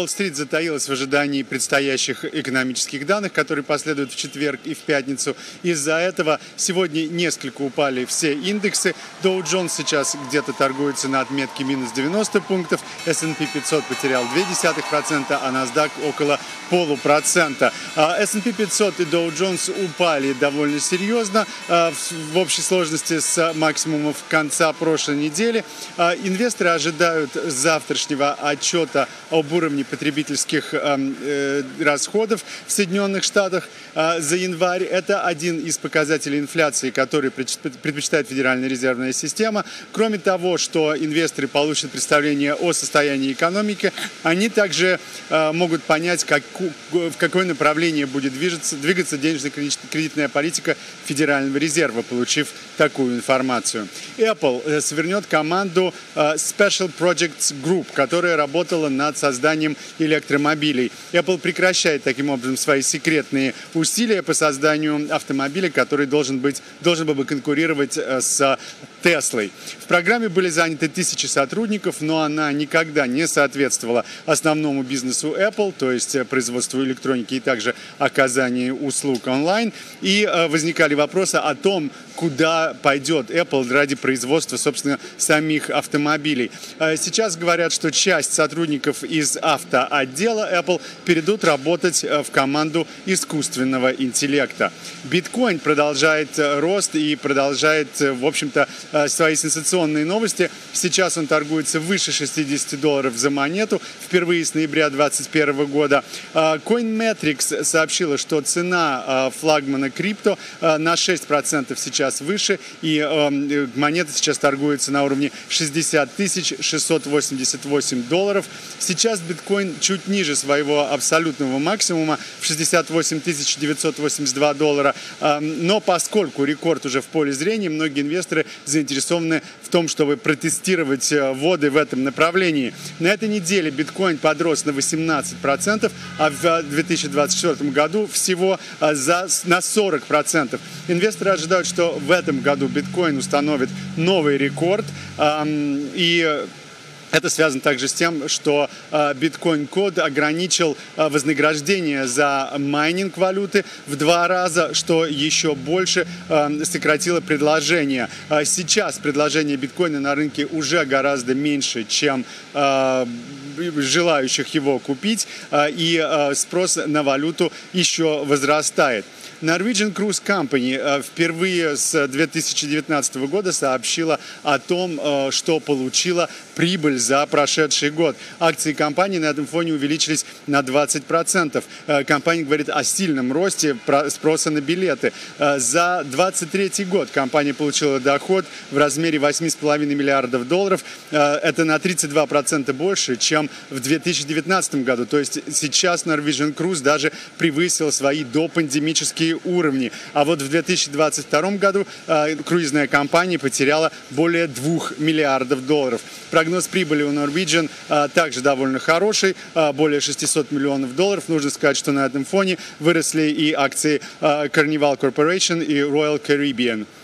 Уолл-стрит затаилась в ожидании предстоящих экономических данных, которые последуют в четверг и в пятницу. Из-за этого сегодня несколько упали все индексы. Dow Jones сейчас где-то торгуется на отметке минус 90 пунктов, S&P 500 потерял 0,2%, а NASDAQ около полупроцента. А S&P 500 и Dow Jones упали довольно серьезно а, в общей сложности с максимумов конца прошлой недели. А, инвесторы ожидают завтрашнего отчета об уровне потребительских эм, э, расходов в Соединенных Штатах э, за январь. Это один из показателей инфляции, который предпочитает Федеральная резервная система. Кроме того, что инвесторы получат представление о состоянии экономики, они также э, могут понять, как, в какое направление будет движется, двигаться денежно-кредитная политика Федерального резерва, получив такую информацию. Apple свернет команду Special Projects Group, которая работала над созданием электромобилей. Apple прекращает таким образом свои секретные усилия по созданию автомобиля, который должен, быть, должен был бы конкурировать э, с Теслой. В программе были заняты тысячи сотрудников, но она никогда не соответствовала основному бизнесу Apple, то есть э, производству электроники и также оказанию услуг онлайн. И э, возникали вопросы о том, куда пойдет Apple ради производства, собственно, самих автомобилей. Сейчас говорят, что часть сотрудников из автоотдела Apple перейдут работать в команду искусственного интеллекта. Биткоин продолжает рост и продолжает, в общем-то, Э, свои сенсационные новости. Сейчас он торгуется выше 60 долларов за монету впервые с ноября 2021 года. Э, CoinMetrics сообщила, что цена э, флагмана крипто на 6% сейчас выше, и монета сейчас торгуется на уровне 60 688 долларов. Сейчас биткоин чуть ниже своего абсолютного максимума в 68 982 доллара. Но поскольку рекорд уже в поле зрения, многие инвесторы заинтересованы в том, чтобы протестировать э, воды в этом направлении. На этой неделе биткоин подрос на 18%, а в 2024 году всего э, за, на 40%. Инвесторы ожидают, что в этом году биткоин установит новый рекорд. И это связано также с тем, что биткоин код ограничил э, вознаграждение за майнинг валюты в два раза, что еще больше э, сократило предложение. Э, сейчас предложение биткоина на рынке уже гораздо меньше, чем желающих его купить, и спрос на валюту еще возрастает. Norwegian Cruise Company э, впервые с 2019 года сообщила о том, э, что получила прибыль за прошедший год. Акции компании на этом фоне увеличились на 20%. Э, компания говорит о сильном росте спроса на билеты. За 2023 год компания получила доход в размере 8,5 миллиардов долларов. Это на 32% больше, чем в 2019 году. То есть сейчас Norwegian Cruise даже превысил свои допандемические уровни. А вот в 2022 году э, круизная компания потеряла более 2 миллиардов долларов. Прогноз прибыли у Norwegian э, также довольно хороший, э, более 600 миллионов долларов. Нужно сказать, что на этом фоне выросли и акции э, Carnival Corporation и Royal Caribbean.